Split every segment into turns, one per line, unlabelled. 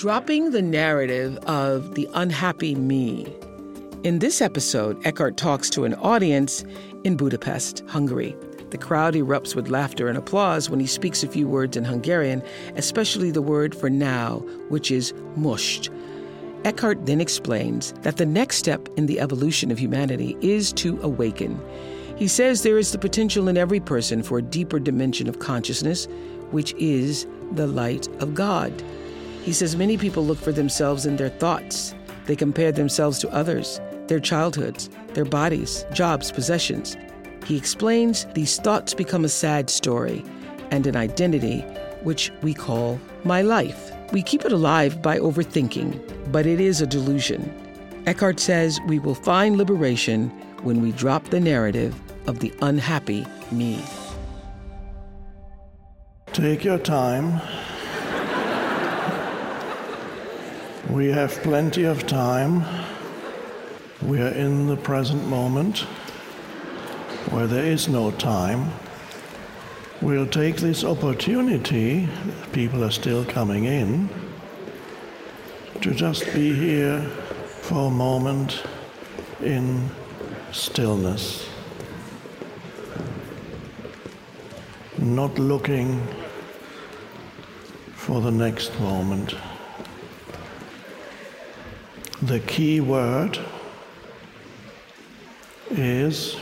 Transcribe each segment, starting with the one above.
Dropping the narrative of the unhappy me. In this episode, Eckhart talks to an audience in Budapest, Hungary. The crowd erupts with laughter and applause when he speaks a few words in Hungarian, especially the word for now, which is most. Eckhart then explains that the next step in the evolution of humanity is to awaken. He says there is the potential in every person for a deeper dimension of consciousness, which is the light of God. He says many people look for themselves in their thoughts. They compare themselves to others, their childhoods, their bodies, jobs, possessions. He explains these thoughts become a sad story and an identity, which we call my life. We keep it alive by overthinking, but it is a delusion. Eckhart says we will find liberation when we drop the narrative of the unhappy me.
Take your time. We have plenty of time. We are in the present moment where there is no time. We'll take this opportunity, people are still coming in, to just be here for a moment in stillness. Not looking for the next moment. The key word is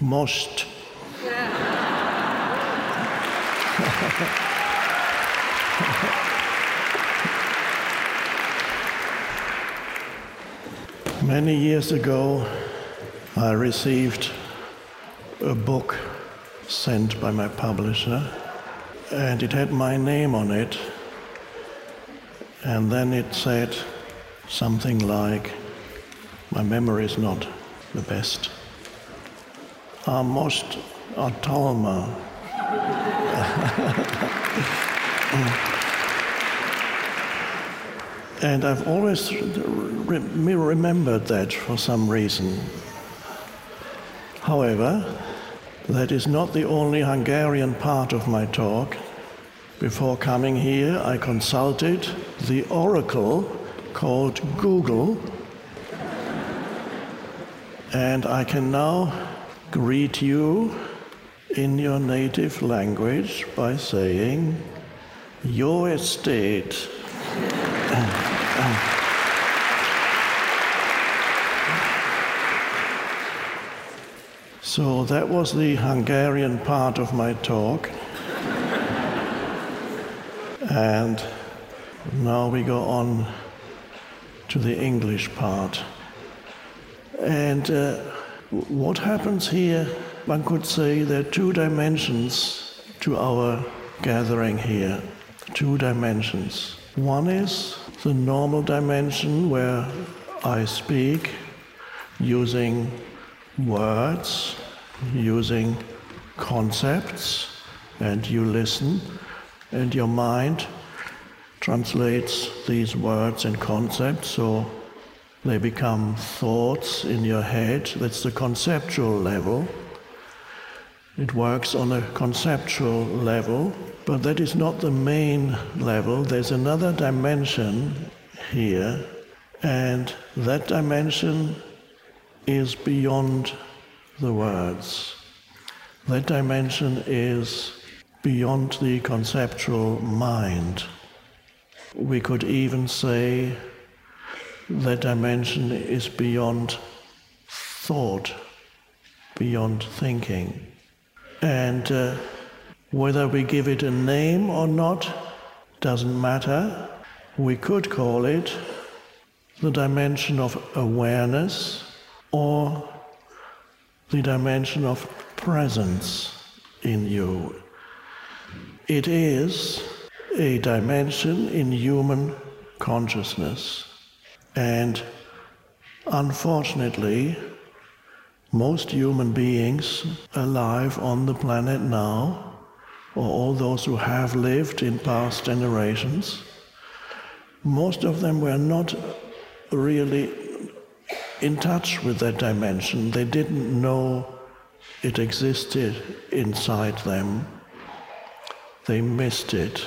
most. Many years ago, I received a book sent by my publisher, and it had my name on it. And then it said something like, my memory is not the best. Amost Atalma. and I've always re- remembered that for some reason. However, that is not the only Hungarian part of my talk. Before coming here, I consulted the oracle called Google, and I can now greet you in your native language by saying, Jó estét. So that was the Hungarian part of my talk. and now we go on to the English part. And uh, what happens here, one could say there are two dimensions to our gathering here. Two dimensions. One is the normal dimension where I speak using words, using concepts, and you listen, and your mind translates these words and concepts so they become thoughts in your head. That's the conceptual level. It works on a conceptual level, but that is not the main level. There's another dimension here, and that dimension is beyond the words. That dimension is beyond the conceptual mind. We could even say that dimension is beyond thought, beyond thinking. And uh, whether we give it a name or not doesn't matter. We could call it the dimension of awareness or the dimension of presence in you. It is a dimension in human consciousness. And unfortunately, most human beings alive on the planet now, or all those who have lived in past generations, most of them were not really in touch with that dimension. They didn't know it existed inside them. They missed it.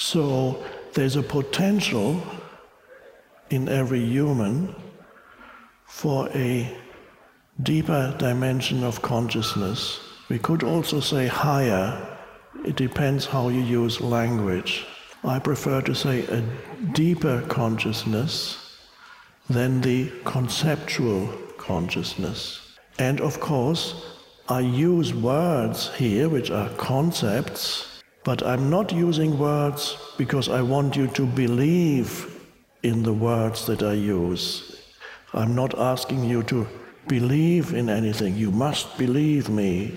So there's a potential in every human for a deeper dimension of consciousness. We could also say higher. It depends how you use language. I prefer to say a deeper consciousness than the conceptual consciousness. And of course, I use words here which are concepts, but I'm not using words because I want you to believe in the words that I use. I'm not asking you to believe in anything. You must believe me.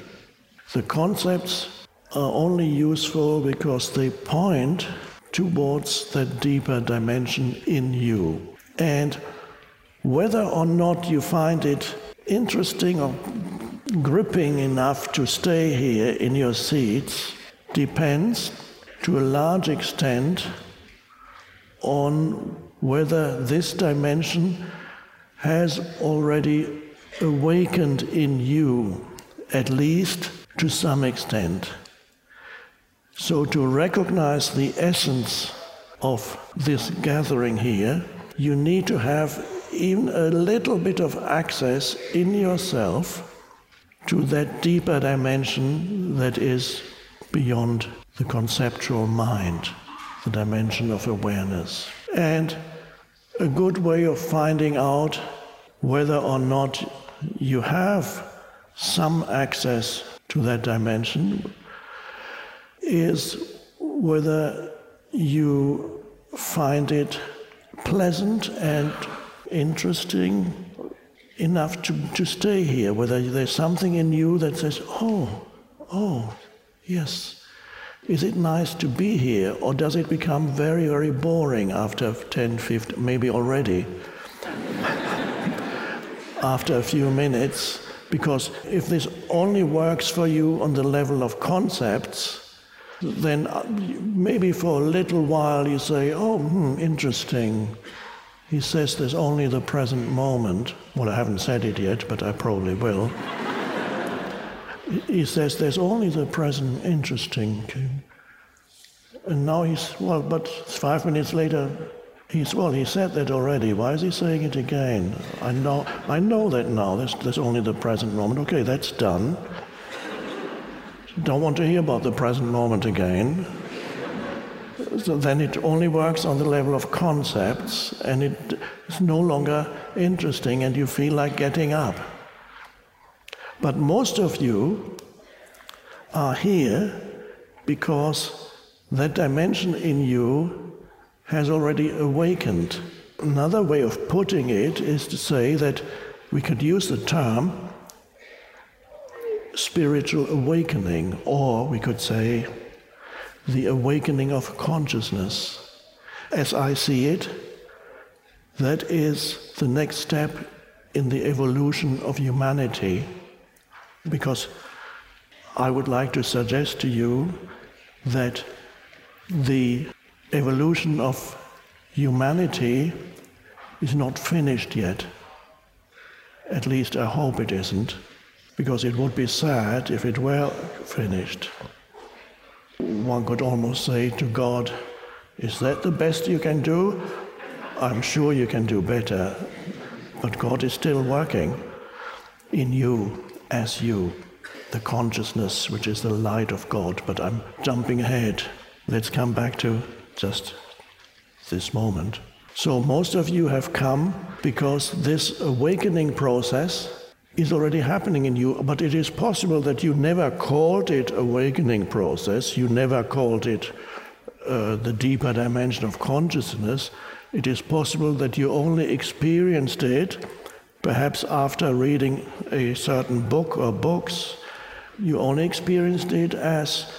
The concepts are only useful because they point towards that deeper dimension in you. And whether or not you find it interesting or gripping enough to stay here in your seats depends to a large extent on whether this dimension has already awakened in you, at least to some extent. So, to recognize the essence of this gathering here, you need to have even a little bit of access in yourself to that deeper dimension that is beyond the conceptual mind, the dimension of awareness. And a good way of finding out whether or not you have some access to that dimension is whether you find it pleasant and interesting enough to, to stay here, whether there's something in you that says, oh, oh, yes, is it nice to be here, or does it become very, very boring after 10, 15, maybe already? after a few minutes, because if this only works for you on the level of concepts, then uh, maybe for a little while you say, oh, hmm, interesting. He says there's only the present moment. Well, I haven't said it yet, but I probably will he says there's only the present interesting. And now he's, well, but five minutes later, he's, well, he said that already. Why is he saying it again? I know, I know that now. There's, there's only the present moment. Okay, that's done. Don't want to hear about the present moment again. So then it only works on the level of concepts, and it's no longer interesting, and you feel like getting up. But most of you are here because that dimension in you has already awakened. Another way of putting it is to say that we could use the term spiritual awakening, or we could say the awakening of consciousness. As I see it, that is the next step in the evolution of humanity, because I would like to suggest to you that the evolution of humanity is not finished yet. At least I hope it isn't, because it would be sad if it were finished. One could almost say to God, Is that the best you can do? I'm sure you can do better, but God is still working in you as you the consciousness which is the light of God. But I'm jumping ahead. Let's come back to just this moment. So, most of you have come because this awakening process is already happening in you, but it is possible that you never called it awakening process, you never called it uh, the deeper dimension of consciousness. It is possible that you only experienced it perhaps after reading a certain book or books you only experienced it as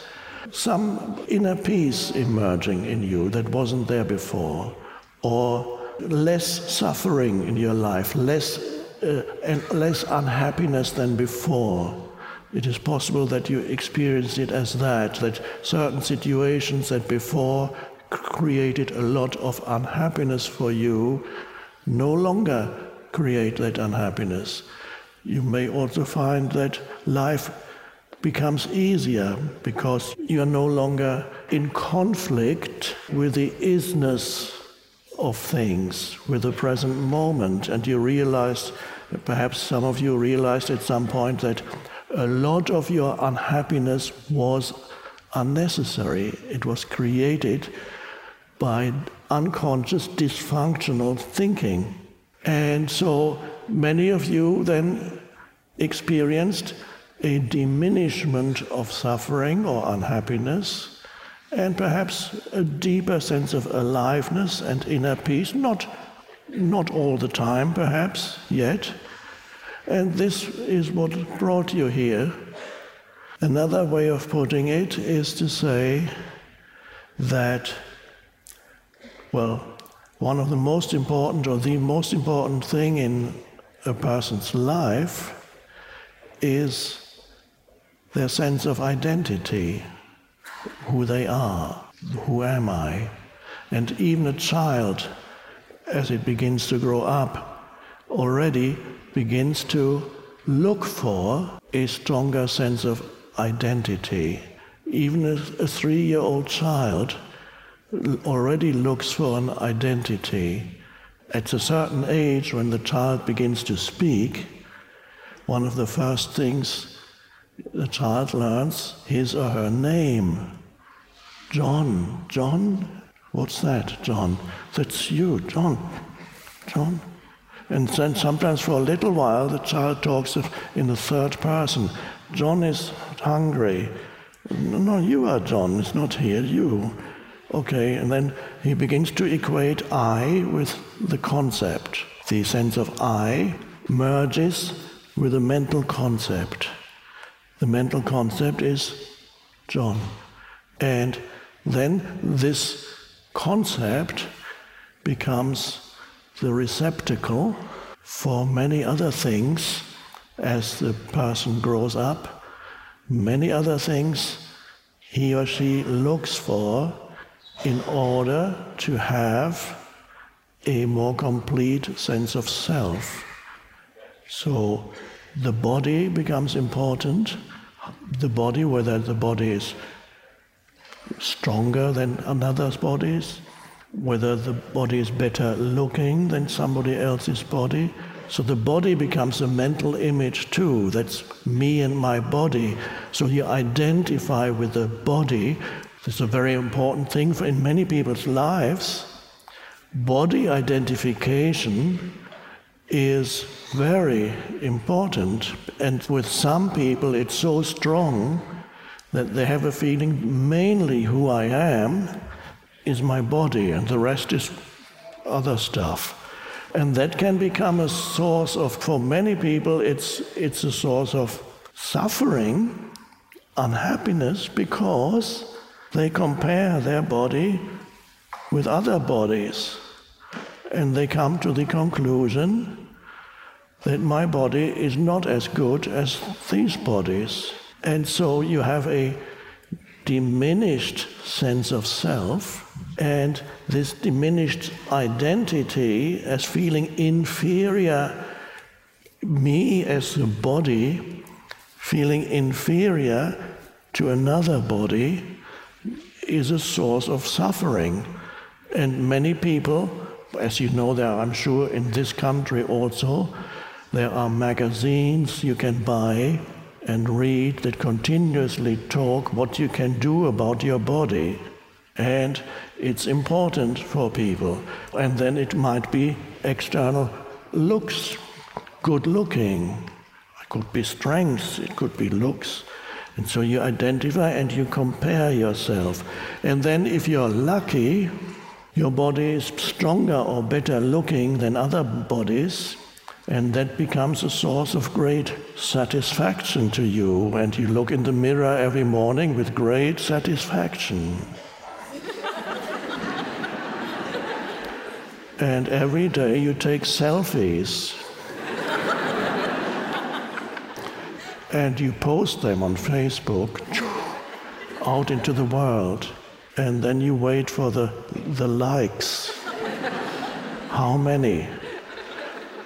some inner peace emerging in you that wasn't there before, or less suffering in your life, less uh, and less unhappiness than before. It is possible that you experienced it as that, that certain situations that before created a lot of unhappiness for you no longer create that unhappiness. You may also find that life becomes easier because you are no longer in conflict with the isness of things, with the present moment, and you realize, perhaps some of you realized at some point that a lot of your unhappiness was unnecessary. It was created by unconscious dysfunctional thinking. And so many of you then experienced a diminishment of suffering or unhappiness, and perhaps a deeper sense of aliveness and inner peace, not, not all the time, perhaps, yet. And this is what brought you here. Another way of putting it is to say that, well, one of the most important or the most important thing in a person's life is their sense of identity, who they are, who am I. And even a child, as it begins to grow up, already begins to look for a stronger sense of identity. Even a, a three year old child already looks for an identity. At a certain age, when the child begins to speak, one of the first things the child learns is his or her name. John, John, what's that, John? That's you, John, John. And then sometimes for a little while the child talks in the third person. John is hungry. No, you are John, it's not here, you. Okay, and then he begins to equate I with the concept. The sense of I merges with a mental concept. The mental concept is John. And then this concept becomes the receptacle for many other things as the person grows up, many other things he or she looks for in order to have a more complete sense of self. So the body becomes important. The body, whether the body is stronger than another's bodies, whether the body is better looking than somebody else's body. So the body becomes a mental image too. That's me and my body. So you identify with the body. Is a very important thing for in many people's lives. Body identification is very important. And with some people, it's so strong that they have a feeling mainly who I am is my body, and the rest is other stuff. And that can become a source of, for many people, it's, it's a source of suffering, unhappiness, because they compare their body with other bodies. And they come to the conclusion that my body is not as good as these bodies. And so you have a diminished sense of self and this diminished identity as feeling inferior, me as a body, feeling inferior to another body, is a source of suffering. And many people, as you know, there are, I'm sure in this country also, there are magazines you can buy and read that continuously talk what you can do about your body. And it's important for people. And then it might be external looks, good looking. It could be strength, it could be looks. And so you identify and you compare yourself. And then if you're lucky, your body is stronger or better looking than other bodies, and that becomes a source of great satisfaction to you. And you look in the mirror every morning with great satisfaction. and every day you take selfies and you post them on Facebook out into the world, and then you wait for the, the likes. How many?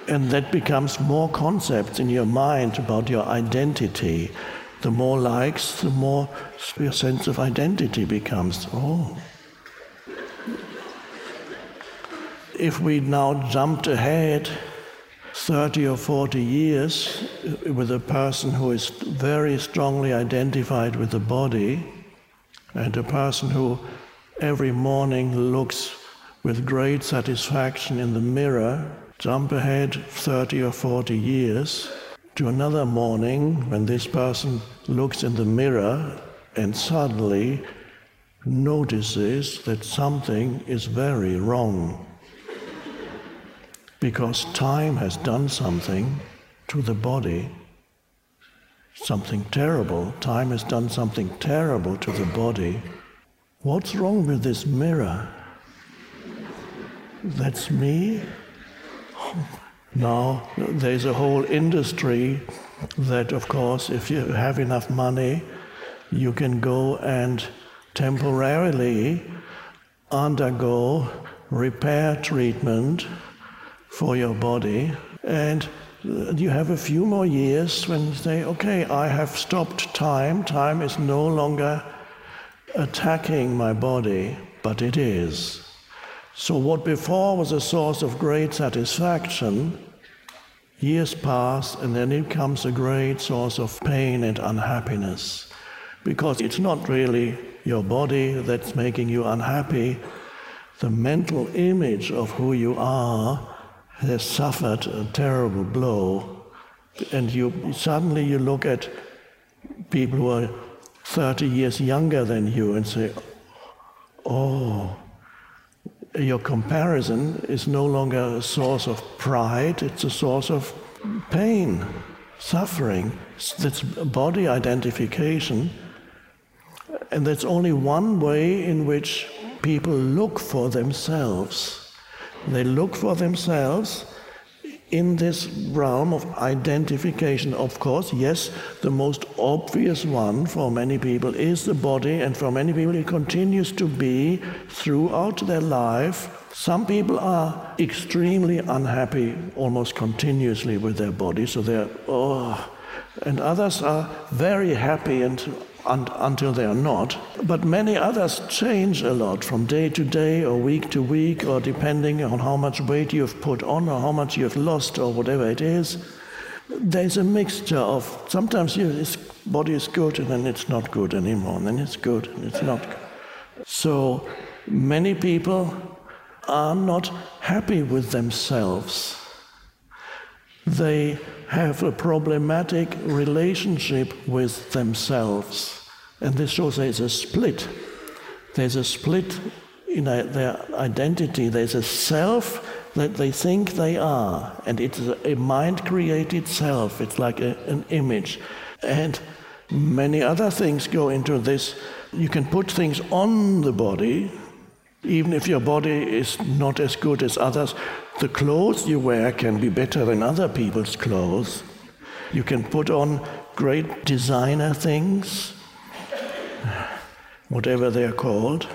And that becomes more concepts in your mind about your identity. The more likes, the more your sense of identity becomes. Oh, if we now jumped ahead 30 or 40 years uh, with a person who is very strongly identified with the body, and a person who every morning looks with great satisfaction in the mirror, jump ahead 30 or 40 years to another morning when this person looks in the mirror and suddenly notices that something is very wrong because time has done something to the body, something terrible. Time has done something terrible to the body. What's wrong with this mirror? That's me? Now, there's a whole industry that, of course, if you have enough money, you can go and temporarily undergo repair treatment for your body. And you have a few more years when you say, okay, I have stopped time. Time is no longer attacking my body, but it is. So, what before was a source of great satisfaction, years pass and then it becomes a great source of pain and unhappiness. Because it's not really your body that's making you unhappy, the mental image of who you are has suffered a terrible blow, and you suddenly you look at people who are 30 years younger than you and say, oh, your comparison is no longer a source of pride, it's a source of pain, suffering. That's body identification. And that's only one way in which people look for themselves. They look for themselves in this realm of identification. Of course, yes, the most obvious one for many people is the body, and for many people it continues to be throughout their life. Some people are extremely unhappy almost continuously with their body, so they're, oh, and others are very happy and un- until they are not. But many others change a lot from day to day or week to week, or depending on how much weight you've put on or how much you've lost or whatever it is. There's a mixture of sometimes your body is good and then it's not good anymore, and then it's good and it's not good. So many people are not happy with themselves. they have a problematic relationship with themselves. And this shows there's a split. There's a split in their identity. There's a self that they think they are, and it's a mind created self. It's like a, an image. And many other things go into this. You can put things on the body, even if your body is not as good as others. The clothes you wear can be better than other people's clothes. You can put on great designer things, whatever they're called.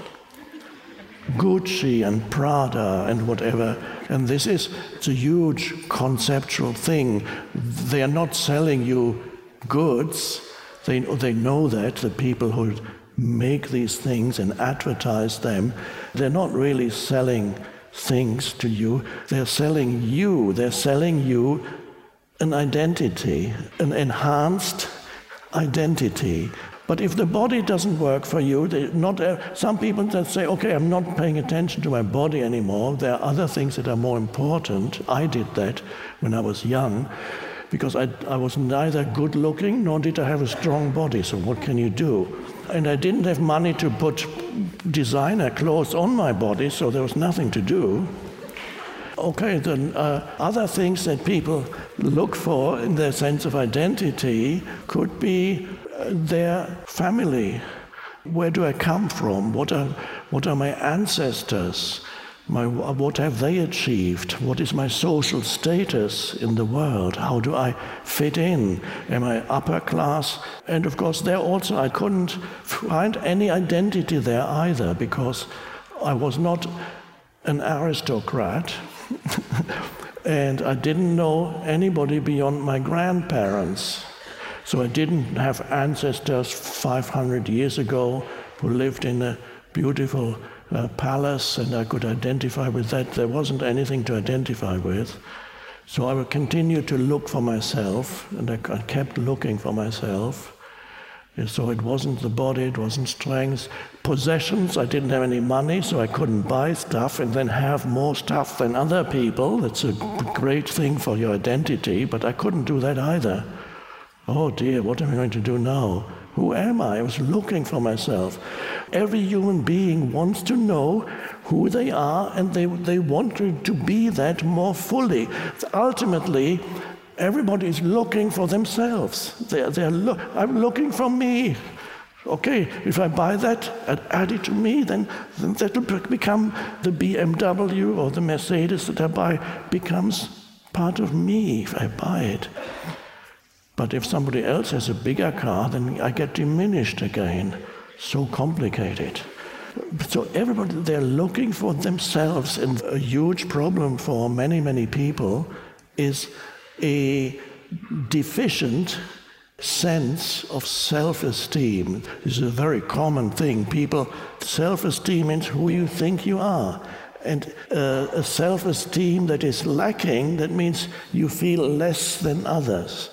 Gucci and Prada and whatever. And this is a huge conceptual thing. They are not selling you goods. They, they know that, the people who make these things and advertise them, they're not really selling things to you. They're selling you. They're selling you an identity, an enhanced identity. But if the body doesn't work for you, not uh, some people that say, "Okay, I'm not paying attention to my body anymore. There are other things that are more important." I did that when I was young, because I, I was neither good looking nor did I have a strong body. So what can you do? And I didn't have money to put designer clothes on my body, so there was nothing to do. Okay, then uh, other things that people look for in their sense of identity could be their family. Where do I come from? What are, what are my ancestors? My, what have they achieved? What is my social status in the world? How do I fit in? Am I upper class? And of course, there also I couldn't find any identity there either because I was not an aristocrat and I didn't know anybody beyond my grandparents. So I didn't have ancestors 500 years ago who lived in a beautiful uh, palace and I could identify with that. There wasn't anything to identify with. So I would continue to look for myself and I, kept looking for myself. And so it wasn't the body, it wasn't strength. Possessions, I didn't have any money, so I couldn't buy stuff and then have more stuff than other people. That's a great thing for your identity, but I couldn't do that either. Oh dear, what am I going to do now? Who am I? I was looking for myself. Every human being wants to know who they are and they, they want to, be that more fully. Ultimately, everybody is looking for themselves. They're, they're lo- I'm looking for me. Okay, if I buy that and add it to me, then, then that will become the BMW or the Mercedes that I buy becomes part of me if I buy it. But if somebody else has a bigger car, then I get diminished again. So complicated. So everybody, they're looking for themselves, and a huge problem for many, many people is a deficient sense of self-esteem. This is a very common thing. People, self-esteem means who you think you are. And uh, a self-esteem that is lacking, that means you feel less than others.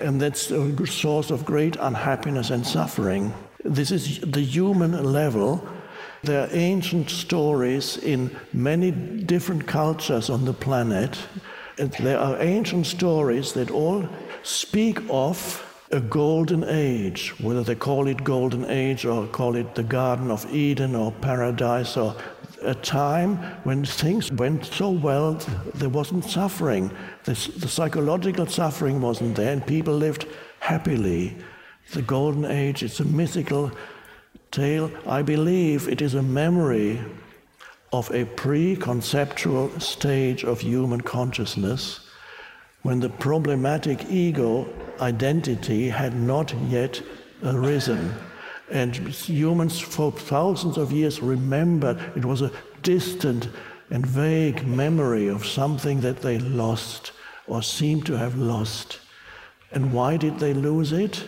And that's a source of great unhappiness and suffering. This is the human level. There are ancient stories in many different cultures on the planet. And there are ancient stories that all speak of a golden age, whether they call it golden age or call it the Garden of Eden or paradise or a time when things went so well, there wasn't suffering. The, the psychological suffering wasn't there, and people lived happily. The Golden Age, it's a mythical tale. I believe it is a memory of a pre conceptual stage of human consciousness when the problematic ego identity had not yet arisen. And humans for thousands of years remembered it was a distant and vague memory of something that they lost or seemed to have lost. And why did they lose it?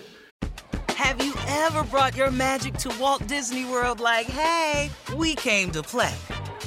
Have you ever brought your magic to Walt Disney World like, hey, we came to play?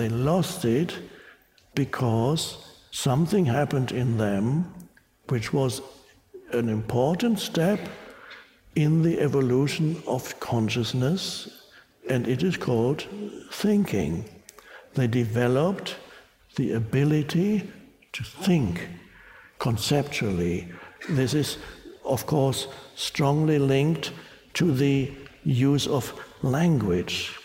They lost it because something happened in them which was an important step in the evolution of consciousness, and it is called thinking. They developed the ability to think conceptually. This is, of course, strongly linked to the use of language,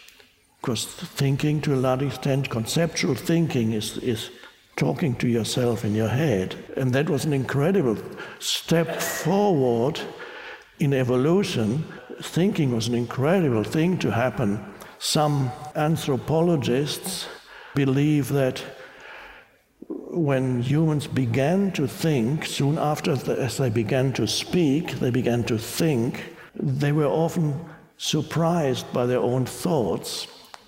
because thinking to a large extent, conceptual thinking is, is talking to yourself in your head. And that was an incredible step forward in evolution. Thinking was an incredible thing to happen. Some anthropologists believe that when humans began to think, soon after the, as they began to speak, they began to think, they were often surprised by their own thoughts.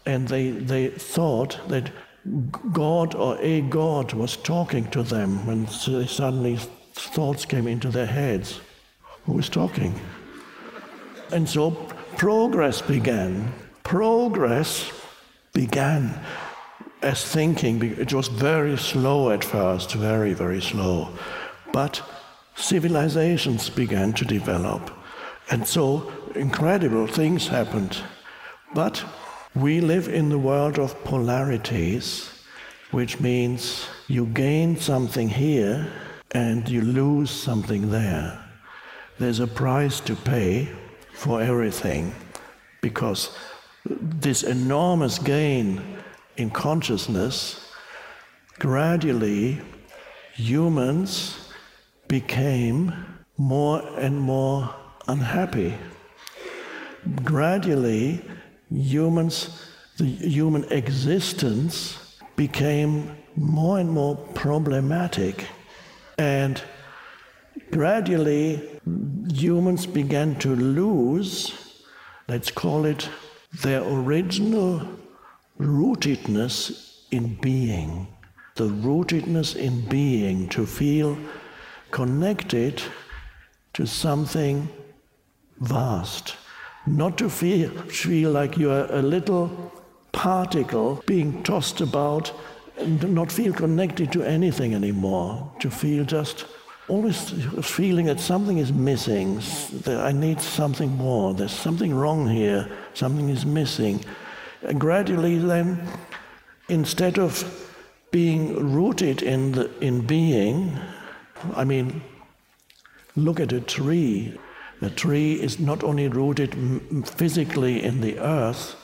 And they, they thought that God or a God was talking to them when suddenly thoughts came into their heads. Who was talking? And so progress began. Progress began as thinking. It was very slow at first, very, very slow. But civilizations began to develop. And so incredible things happened. But we live in the world of polarities, which means you gain something here and you lose something there. There's a price to pay for everything because this enormous gain in consciousness, gradually humans became more and more unhappy. Gradually, humans, the human existence became more and more problematic. And gradually, humans began to lose, let's call it, their original rootedness in being. The rootedness in being, to feel connected to something vast not to feel, feel like you are a little particle being tossed about and not feel connected to anything anymore, to feel just always feeling that something is missing, that I need something more, there's something wrong here, something is missing. And gradually, then, instead of being rooted in, the, in being, I mean, look at a tree. The tree is not only rooted physically in the earth,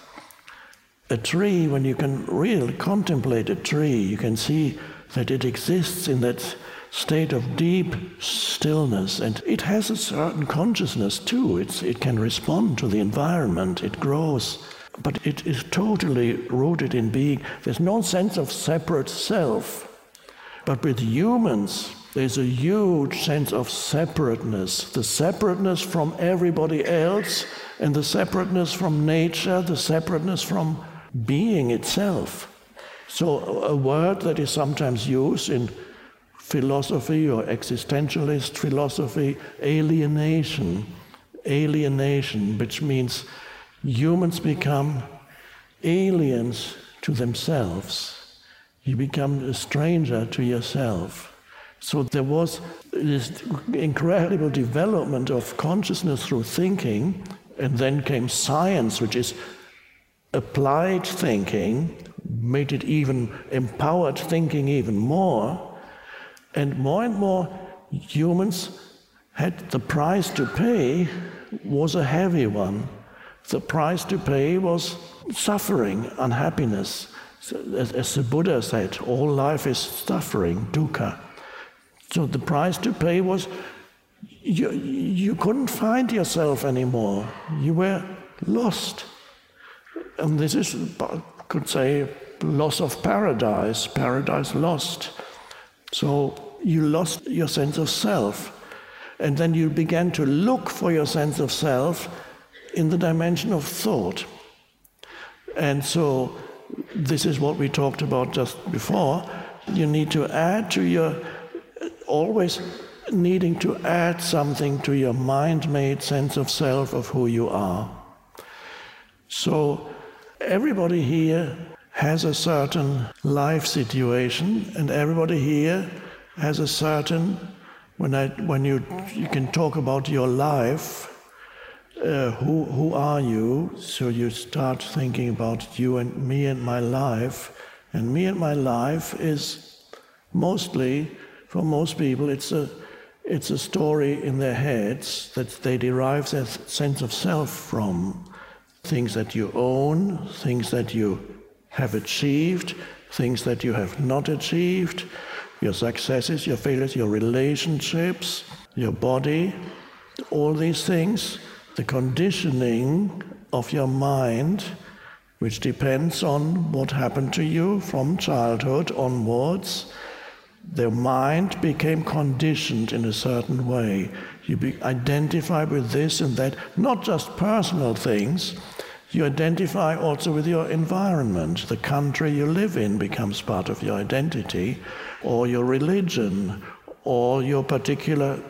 a tree, when you can really contemplate a tree, you can see that it exists in that state of deep stillness and it has a certain consciousness too. It's, it can respond to the environment, it grows, but it is totally rooted in being. There's no sense of separate self. But with humans, there's a huge sense of separateness the separateness from everybody else, and the separateness from nature, the separateness from being itself. So, a word that is sometimes used in philosophy or existentialist philosophy alienation. Alienation, which means humans become aliens to themselves. You become a stranger to yourself. So there was this incredible development of consciousness through thinking, and then came science, which is applied thinking, made it even empowered thinking even more, and more and more humans had the price to pay was a heavy one. The price to pay was suffering, unhappiness. As, the Buddha said, all life is suffering, dukkha. So the price to pay was you, you couldn't find yourself anymore. You were lost. And this is, I could say, loss of paradise, paradise lost. So you lost your sense of self. And then you began to look for your sense of self in the dimension of thought. And so this is what we talked about just before. You need to add to your, always needing to add something to your mind made sense of self of who you are. So everybody here has a certain life situation, and everybody here has a certain, when, I, when you, you can talk about your life, uh, who, who are you? So you start thinking about you and me and my life. And me and my life is mostly, for most people, it's a, it's a story in their heads that they derive their sense of self from. Things that you own, things that you have achieved, things that you have not achieved, your successes, your failures, your relationships, your body, all these things, the conditioning of your mind, which depends on what happened to you from childhood onwards their mind became conditioned in a certain way. You be, identify with this and that, not just personal things. You identify also with your environment. The country you live in becomes part of your identity, or your religion, or your particular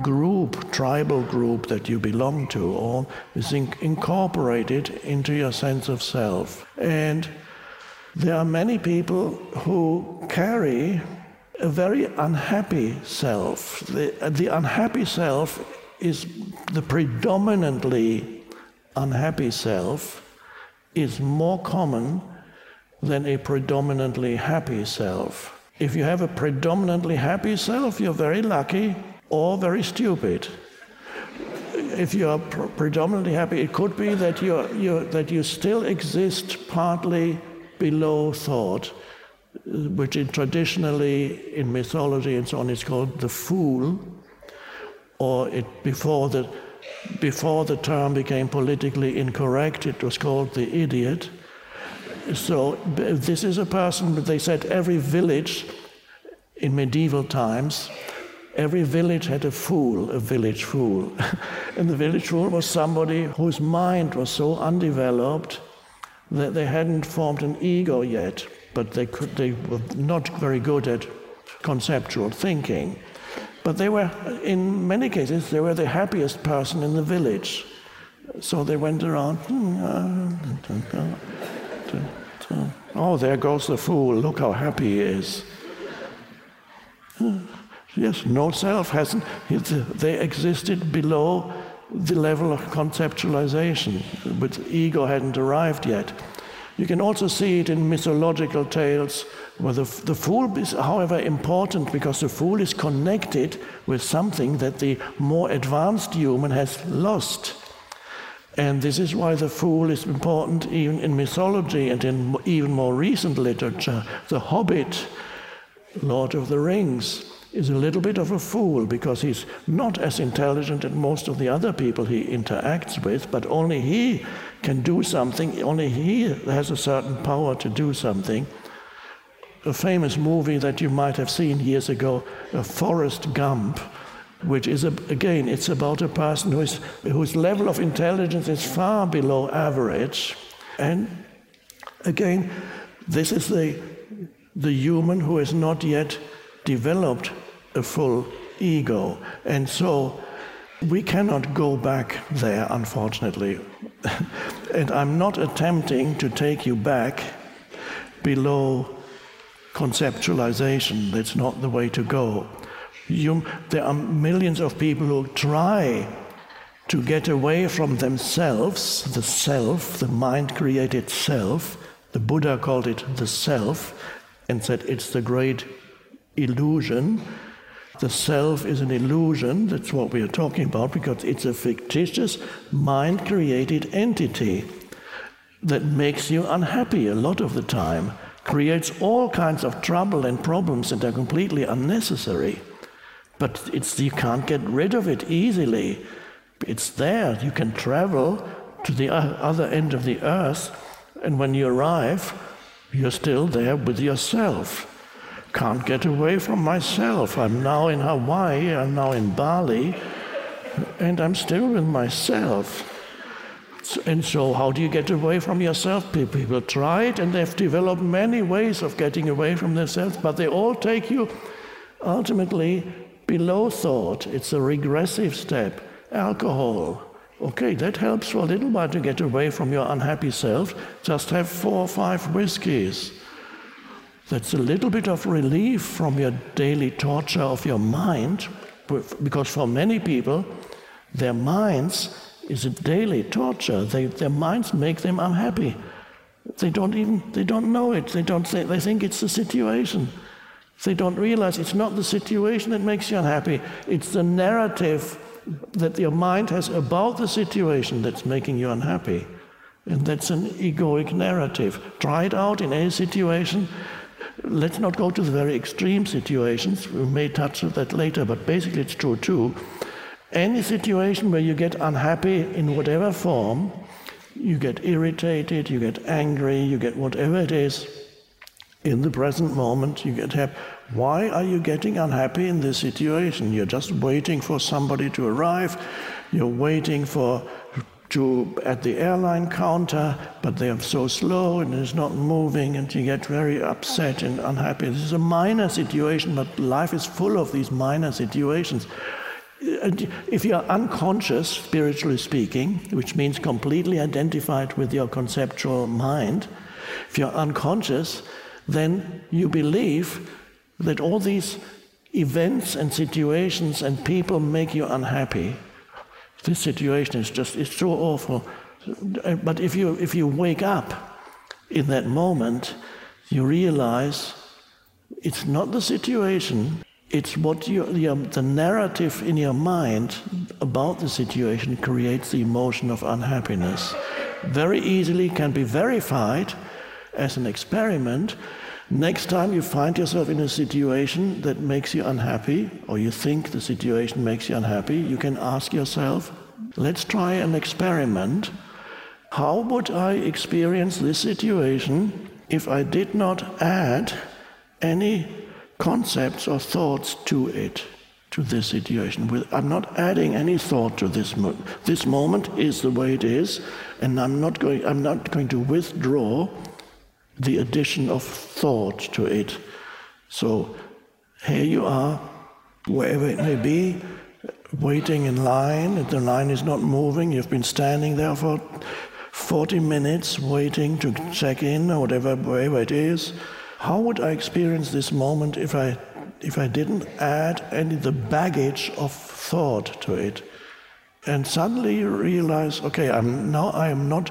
group, tribal group that you belong to, or is in- incorporated into your sense of self. And there are many people who carry a very unhappy self. The, the unhappy self is the predominantly unhappy self is more common than a predominantly happy self. If you have a predominantly happy self, you're very lucky or very stupid. If you are pr- predominantly happy, it could be that, you're, that you still exist partly below thought which in traditionally in mythology and so on is called the fool, or it, before, the, before the term became politically incorrect, it was called the idiot. So this is a person, but they said every village in medieval times, every village had a fool, a village fool. and the village fool was somebody whose mind was so undeveloped that they hadn't formed an ego yet but they, could, they were not very good at conceptual thinking. But they were, in many cases, they were the happiest person in the village. So they went around, hmm, uh, oh, there goes the fool, look how happy he is. Yes, no self hasn't, they existed below the level of conceptualization, but ego hadn't arrived yet. You can also see it in mythological tales where the, the fool is, however, important because the fool is connected with something that the more advanced human has lost. And this is why the fool is important even in mythology and in even more recent literature. The Hobbit, Lord of the Rings, is a little bit of a fool because he's not as intelligent as most of the other people he interacts with, but only he can do something, only he has a certain power to do something. A famous movie that you might have seen years ago, a Forrest Gump, which is, a, again, it's about a person who is, whose level of intelligence is far below average. And again, this is the, the human who is not yet developed a full ego. And so we cannot go back there, unfortunately. and I'm not attempting to take you back below conceptualization. That's not the way to go. You, there are millions of people who try to get away from themselves, the self, the mind created self. The Buddha called it the self and said it's the great illusion. The self is an illusion, that's what we are talking about, because it's a fictitious, mind created entity that makes you unhappy a lot of the time, creates all kinds of trouble and problems that are completely unnecessary. But it's, you can't get rid of it easily. It's there. You can travel to the other end of the earth, and when you arrive, you're still there with yourself. Can't get away from myself. I'm now in Hawaii, I'm now in Bali, and I'm still with myself. And so, how do you get away from yourself? People try it, and they've developed many ways of getting away from themselves, but they all take you ultimately below thought. It's a regressive step. Alcohol. Okay, that helps for a little while to get away from your unhappy self. Just have four or five whiskeys. That's a little bit of relief from your daily torture of your mind, because for many people, their minds is a daily torture. They, their minds make them unhappy. They don't even they don't know it. They don't they think it's the situation. They don't realize it's not the situation that makes you unhappy. It's the narrative that your mind has about the situation that's making you unhappy. And that's an egoic narrative. Try it out in any situation. Let's not go to the very extreme situations. We may touch on that later, but basically it's true too. Any situation where you get unhappy in whatever form, you get irritated, you get angry, you get whatever it is, in the present moment, you get happy. Why are you getting unhappy in this situation? You're just waiting for somebody to arrive. You're waiting for to at the airline counter, but they are so slow and it's not moving, and you get very upset and unhappy. This is a minor situation, but life is full of these minor situations. If you're unconscious, spiritually speaking, which means completely identified with your conceptual mind, if you're unconscious, then you believe that all these events and situations and people make you unhappy. This situation is just it's so awful. But if you if you wake up in that moment, you realize it's not the situation, it's what you, the narrative in your mind about the situation creates the emotion of unhappiness. Very easily can be verified as an experiment Next time you find yourself in a situation that makes you unhappy, or you think the situation makes you unhappy, you can ask yourself, let's try an experiment. How would I experience this situation if I did not add any concepts or thoughts to it, to this situation? I'm not adding any thought to this. moment. this moment is the way it is, and I'm not going, I'm not going to withdraw the addition of thought to it. So here you are, wherever it may be, waiting in line, the line is not moving, you've been standing there for 40 minutes waiting to check in or whatever, wherever it is. How would I experience this moment if I, if I didn't add any the baggage of thought to it? And suddenly you realize, okay, I'm now I am not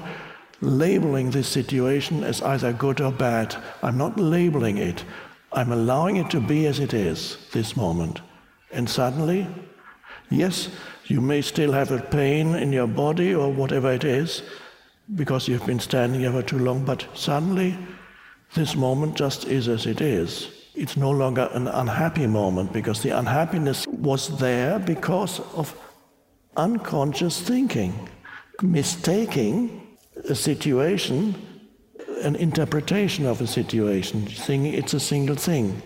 labeling this situation as either good or bad. I'm not labeling it. I'm allowing it to be as it is, this moment. And suddenly, yes, you may still have a pain in your body or whatever it is, because you've been standing for too long, but suddenly, this moment just is as it is. It's no longer an unhappy moment because the unhappiness was there because of unconscious thinking, mistaking a situation, an interpretation of a situation, saying it's a single thing.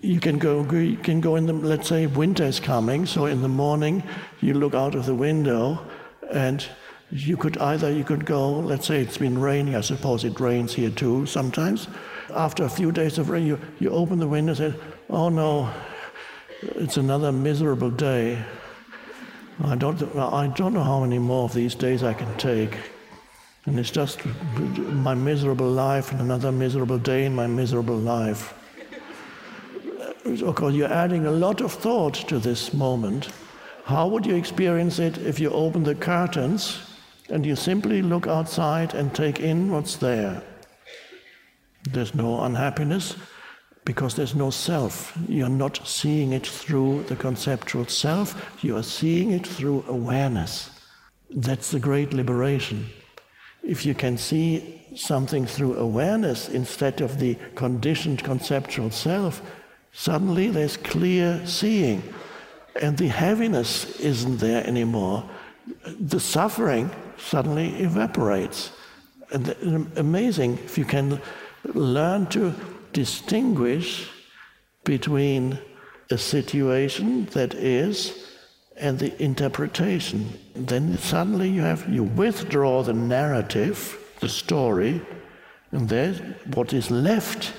you can go, you can go in the, let's say winter is coming, so in the morning you look out of the window and you could either, you could go, let's say it's been raining, I suppose it rains here too sometimes. After a few days of rain, you, you open the window and say, oh no, it's another miserable day. I don't, I don't know how many more of these days I can take. And it's just my miserable life and another miserable day in my miserable life. Of course, you're adding a lot of thought to this moment. How would you experience it if you open the curtains and you simply look outside and take in what's there? There's no unhappiness, because there's no self. You're not seeing it through the conceptual self, you are seeing it through awareness. That's the great liberation. If you can see something through awareness instead of the conditioned conceptual self, Suddenly there's clear seeing, and the heaviness isn't there anymore. The suffering suddenly evaporates. And amazing if you can learn to distinguish between a situation that is and the interpretation. Then suddenly you have you withdraw the narrative, the story, and there's what is left.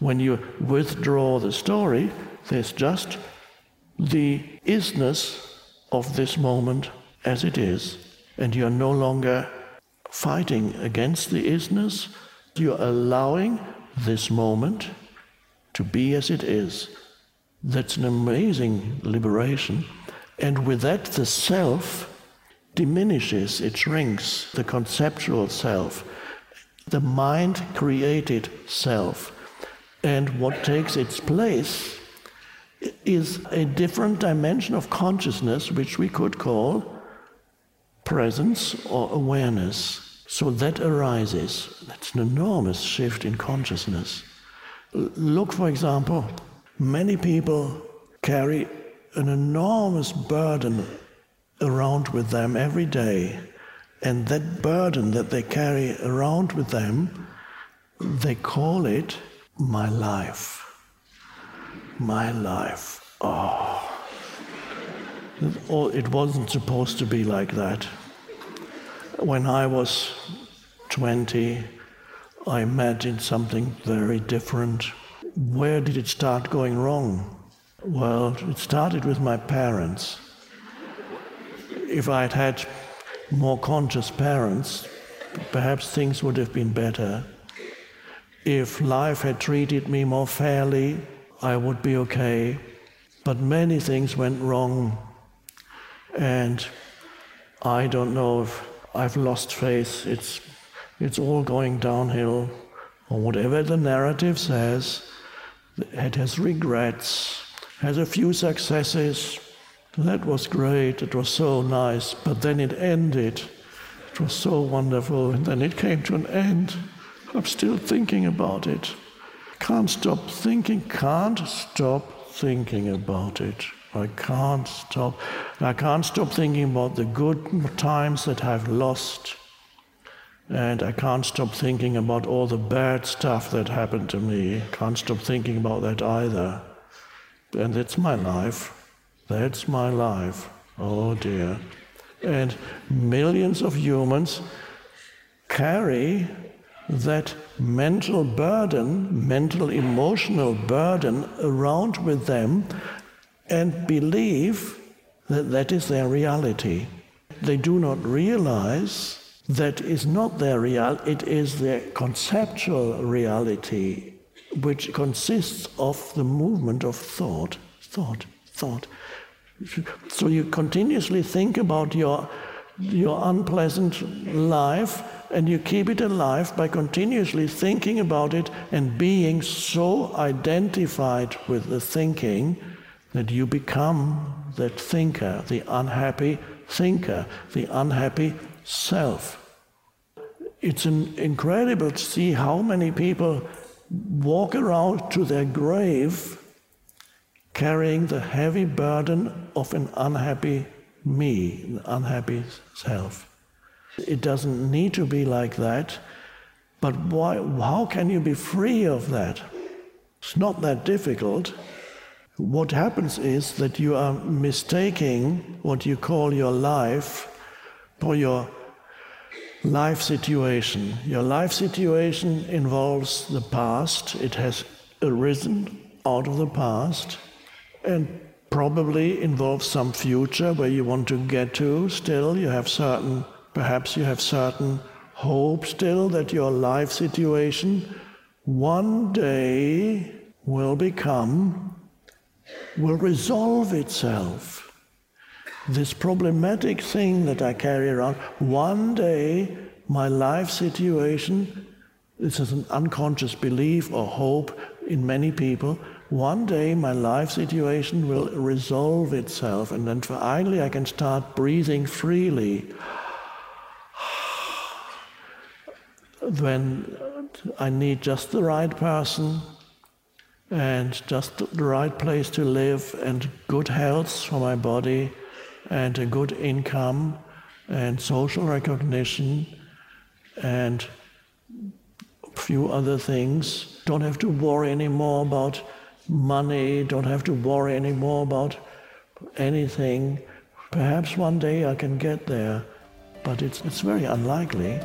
When you withdraw the story, there's just the isness of this moment as it is, and you're no longer fighting against the isness, you're allowing this moment to be as it is. That's an amazing liberation. And with that, the self diminishes, it shrinks, the conceptual self, the mind created self. And what takes its place is a different dimension of consciousness, which we could call presence or awareness. So that arises. That's an enormous shift in consciousness. Look, for example, many people carry an enormous burden around with them every day. And that burden that they carry around with them, they call it my life. My life. Oh. It wasn't supposed to be like that. When I was 20, I imagined something very different. Where did it start going wrong? Well, it started with my parents. If I'd had more conscious parents, perhaps things would have been better. If life had treated me more fairly, I would be okay. But many things went wrong. And I don't know if I've lost faith. It's, it's all going downhill. Or whatever the narrative says, it has regrets has a few successes. That was great, it was so nice, but then it ended. It was so wonderful, and then it came to an end. I'm still thinking about it. Can't stop thinking, can't stop thinking about it. I can't stop. I can't stop thinking about the good times that I've lost. And I can't stop thinking about all the bad stuff that happened to me. Can't stop thinking about that either. And that's my life. That's my life. Oh dear. And millions of humans carry that mental burden, mental emotional burden around with them and believe that that is their reality. They do not realize that is not their real it is their conceptual reality which consists of the movement of thought, thought, thought. So you continuously think about your, your unpleasant life and you keep it alive by continuously thinking about it and being so identified with the thinking that you become that thinker, the unhappy thinker, the unhappy self. It's incredible to see how many people walk around to their grave carrying the heavy burden of an unhappy me, an unhappy self. It doesn't need to be like that, but why, how can you be free of that? It's not that difficult. What happens is that you are mistaking what you call your life for your life situation. Your life situation involves the past, it has arisen out of the past, and probably involves some future where you want to get to still. You have certain, perhaps you have certain hope still that your life situation one day will become, will resolve itself this problematic thing that I carry around, one day my life situation, this is an unconscious belief or hope in many people, one day my life situation will resolve itself and then finally I can start breathing freely. when I need just the right person and just the right place to live and good health for my body and a good income and social recognition and a few other things. Don't have to worry anymore about money, don't have to worry anymore about anything. Perhaps one day I can get there, but it's, it's very unlikely.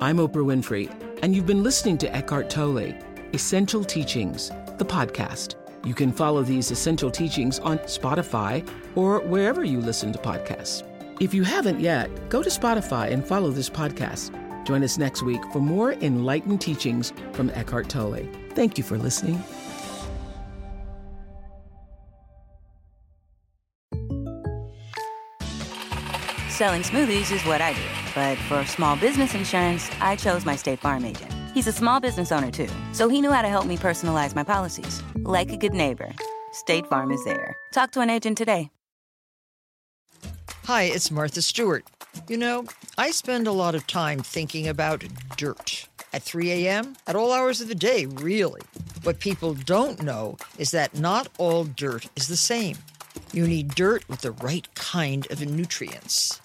I'm Oprah Winfrey, and you've been listening to Eckhart Tolle, Essential Teachings, the podcast. You can follow these essential teachings on Spotify or wherever you listen to podcasts. If you haven't yet, go to Spotify and follow this podcast. Join us next week for more enlightened teachings from Eckhart Tolle. Thank you for listening.
Selling smoothies is what I do, but for small business insurance, I chose my State Farm agent. He's a small business owner too, so he knew how to help me personalize my policies. Like a good neighbor, State Farm is there. Talk to an agent today.
Hi, it's Martha Stewart. You know, I spend a lot of time thinking about dirt. At 3 a.m., at all hours of the day, really. What people don't know is that not all dirt is the same. You need dirt with the right kind of nutrients.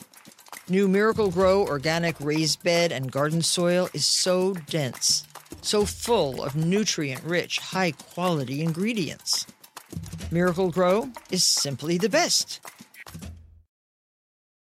New Miracle-Gro organic raised bed and garden soil is so dense, so full of nutrient rich, high quality ingredients. Miracle-Gro is simply the best.